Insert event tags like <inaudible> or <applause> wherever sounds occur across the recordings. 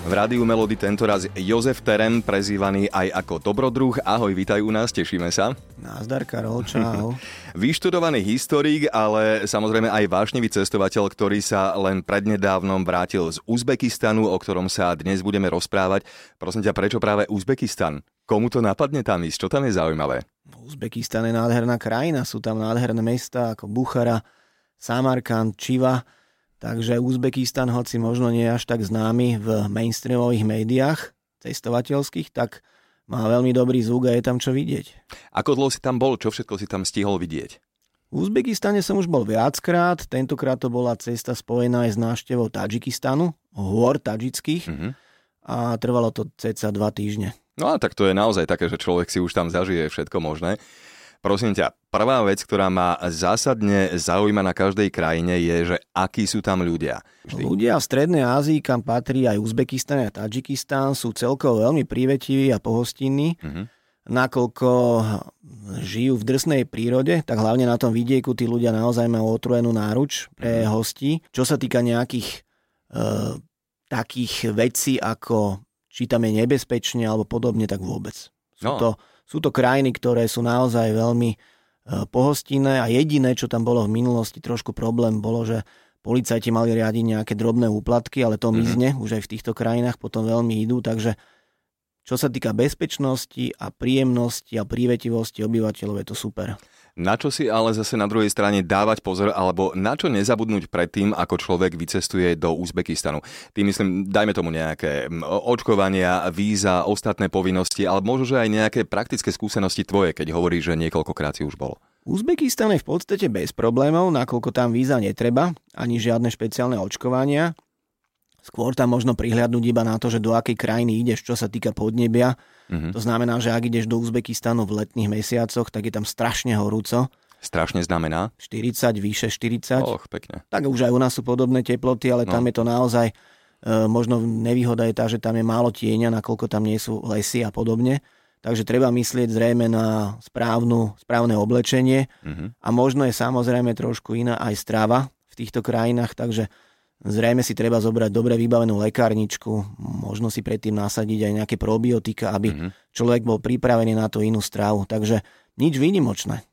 V Rádiu Melody tentoraz Jozef Terem, prezývaný aj ako Dobrodruh. Ahoj, vítaj u nás, tešíme sa. Nazdar, Karol, čau. <laughs> Vyštudovaný historik, ale samozrejme aj vášnivý cestovateľ, ktorý sa len prednedávnom vrátil z Uzbekistanu, o ktorom sa dnes budeme rozprávať. Prosím ťa, prečo práve Uzbekistan? Komu to napadne tam ísť? Čo tam je zaujímavé? Uzbekistan je nádherná krajina, sú tam nádherné mesta ako Buchara, Samarkand, Čiva. Takže Uzbekistan, hoci možno nie je až tak známy v mainstreamových médiách cestovateľských, tak má veľmi dobrý zvuk a je tam čo vidieť. Ako dlho si tam bol? Čo všetko si tam stihol vidieť? V Uzbekistane som už bol viackrát, tentokrát to bola cesta spojená aj s návštevou Tadžikistanu, hôr tadžických mm-hmm. a trvalo to ceca dva týždne. No a tak to je naozaj také, že človek si už tam zažije všetko možné. Prosím ťa, prvá vec, ktorá ma zásadne zaujíma na každej krajine je, že akí sú tam ľudia. Vždy. Ľudia v Strednej Ázii, kam patrí aj Uzbekistan a Tadžikistán, sú celkovo veľmi prívetiví a pohostinní. Mm-hmm. Nakoľko žijú v drsnej prírode, tak hlavne na tom vidieku tí ľudia naozaj majú otvorenú náruč pre mm-hmm. hostí. Čo sa týka nejakých e, takých vecí, ako či tam je nebezpečne alebo podobne, tak vôbec. Sú no. to sú to krajiny, ktoré sú naozaj veľmi e, pohostinné a jediné, čo tam bolo v minulosti trošku problém, bolo, že policajti mali riadiť nejaké drobné úplatky, ale to mm-hmm. mizne, už aj v týchto krajinách potom veľmi idú, takže čo sa týka bezpečnosti a príjemnosti a prívetivosti obyvateľov je to super. Na čo si ale zase na druhej strane dávať pozor, alebo na čo nezabudnúť predtým, ako človek vycestuje do Uzbekistanu? Tým myslím, dajme tomu nejaké očkovania, víza, ostatné povinnosti, ale možno, že aj nejaké praktické skúsenosti tvoje, keď hovoríš, že niekoľkokrát si už bol. Uzbekistan je v podstate bez problémov, nakoľko tam víza netreba, ani žiadne špeciálne očkovania. Skôr tam možno prihľadnúť iba na to, že do akej krajiny ideš, čo sa týka podnebia. Mm-hmm. To znamená, že ak ideš do Uzbekistanu v letných mesiacoch, tak je tam strašne horúco. Strašne znamená? 40, vyše 40. Och, pekne. Tak už aj u nás sú podobné teploty, ale no. tam je to naozaj, e, možno nevýhoda je tá, že tam je málo tieňa, nakoľko tam nie sú lesy a podobne. Takže treba myslieť zrejme na správnu, správne oblečenie mm-hmm. a možno je samozrejme trošku iná aj strava v týchto krajinách, takže Zrejme si treba zobrať dobre vybavenú lekárničku, možno si predtým nasadiť aj nejaké probiotika, aby mm-hmm. človek bol pripravený na tú inú stravu. Takže nič výnimočné.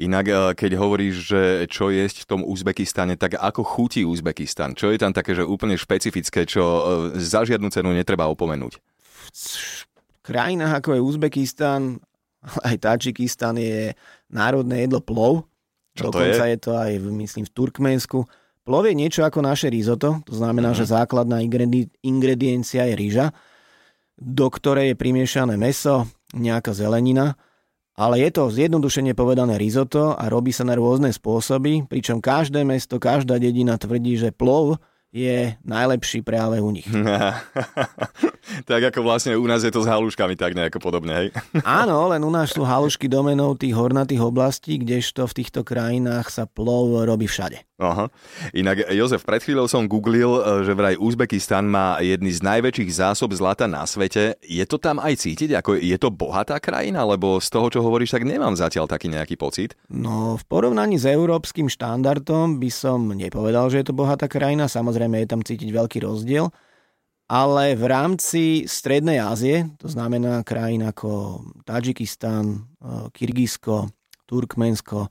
Inak, eh, keď hovoríš, že čo jesť v tom Uzbekistane, tak ako chutí Uzbekistan? Čo je tam také, že úplne špecifické, čo eh, za žiadnu cenu netreba opomenúť? V krajinách ako je Uzbekistan, <laughs> aj Tadžikistan je národné jedlo plov. Čo Dokonca to je? je to aj, myslím, v Turkmensku Plov je niečo ako naše risotto, to znamená, mm-hmm. že základná ingredi- ingrediencia je ryža, do ktorej je primiešané meso, nejaká zelenina, ale je to zjednodušene povedané risotto a robí sa na rôzne spôsoby, pričom každé mesto, každá dedina tvrdí, že plov je najlepší práve u nich. <laughs> tak ako vlastne u nás je to s haluškami tak nejako podobne, hej? <laughs> Áno, len u nás sú halušky domenou tých hornatých oblastí, kdežto v týchto krajinách sa plov robí všade. Aha. Inak, Jozef, pred chvíľou som googlil, e, že vraj Uzbekistan má jedny z najväčších zásob zlata na svete. Je to tam aj cítiť? Ako je to bohatá krajina? Lebo z toho, čo hovoríš, tak nemám zatiaľ taký nejaký pocit. No, v porovnaní s európskym štandardom by som nepovedal, že je to bohatá krajina. Samozrejme, je tam cítiť veľký rozdiel. Ale v rámci Strednej Ázie, to znamená krajín ako Tadžikistan, e, Kyrgyzsko, Turkmensko,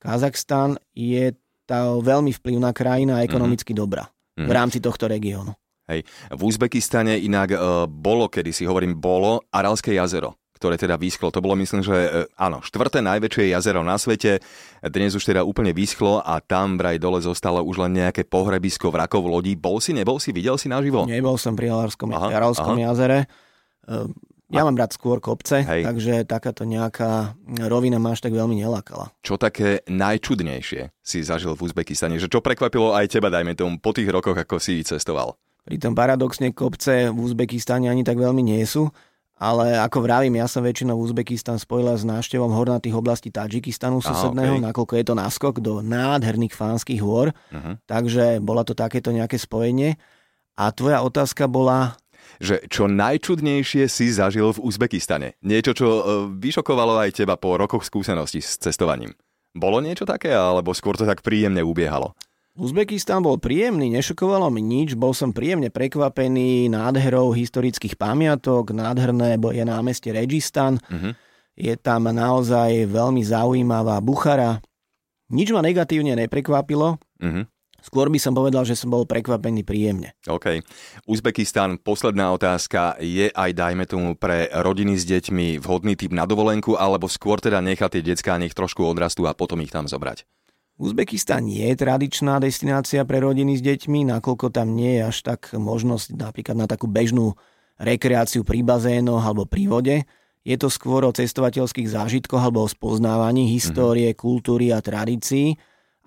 Kazachstan, je tá veľmi vplyvná krajina a ekonomicky mm-hmm. dobrá mm-hmm. v mhm. rámci tohto regiónu. Hej. V Uzbekistane inak e, bolo, kedy si hovorím bolo, Aralské jazero ktoré teda vyschlo. To bolo myslím, že e, áno, štvrté najväčšie jazero na svete. Dnes už teda úplne vyschlo a tam vraj dole zostalo už len nejaké pohrebisko vrakov lodí. Bol si, nebol si, videl si naživo? Nebol som pri Aralskom, Aralskom jazere. Ja mám rád skôr kopce, Hej. takže takáto nejaká rovina ma až tak veľmi nelakala. Čo také najčudnejšie si zažil v Uzbekistane? Že čo prekvapilo aj teba, dajme tomu, po tých rokoch, ako si cestoval? Pritom paradoxne kopce v Uzbekistane ani tak veľmi nie sú, ale ako vravím, ja som väčšinou Uzbekistan spojila s návštevom hornatých oblastí Tadžikistanu susedného, okay. nakoľko je to náskok do nádherných fánskych hôr, uh-huh. takže bola to takéto nejaké spojenie. A tvoja otázka bola... Že čo najčudnejšie si zažil v Uzbekistane. Niečo, čo e, vyšokovalo aj teba po rokoch skúseností s cestovaním. Bolo niečo také, alebo skôr to tak príjemne ubiehalo? Uzbekistan bol príjemný, nešokovalo mi nič, bol som príjemne prekvapený nádherou historických pamiatok, nádherné je námestie Registan, uh-huh. je tam naozaj veľmi zaujímavá Buchara. Nič ma negatívne neprekvapilo, uh-huh. Skôr by som povedal, že som bol prekvapený príjemne. OK. Uzbekistan, posledná otázka. Je aj, dajme tomu, pre rodiny s deťmi vhodný typ na dovolenku, alebo skôr teda nechať tie detská, nech trošku odrastú a potom ich tam zobrať? Uzbekistan je tradičná destinácia pre rodiny s deťmi, nakoľko tam nie je až tak možnosť napríklad na takú bežnú rekreáciu pri bazénoch alebo pri vode. Je to skôr o cestovateľských zážitkoch alebo o spoznávaní histórie, mm-hmm. kultúry a tradícií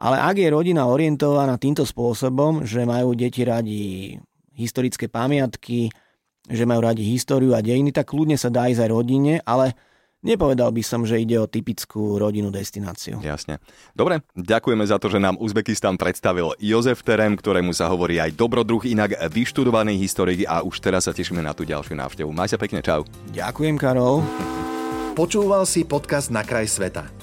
ale ak je rodina orientovaná týmto spôsobom, že majú deti radi historické pamiatky, že majú radi históriu a dejiny, tak kľudne sa dá ísť aj rodine, ale Nepovedal by som, že ide o typickú rodinnú destináciu. Jasne. Dobre, ďakujeme za to, že nám Uzbekistan predstavil Jozef Terem, ktorému sa hovorí aj dobrodruh, inak vyštudovaný historik a už teraz sa tešíme na tú ďalšiu návštevu. Maj sa pekne, čau. Ďakujem, Karol. Počúval si podcast Na kraj sveta.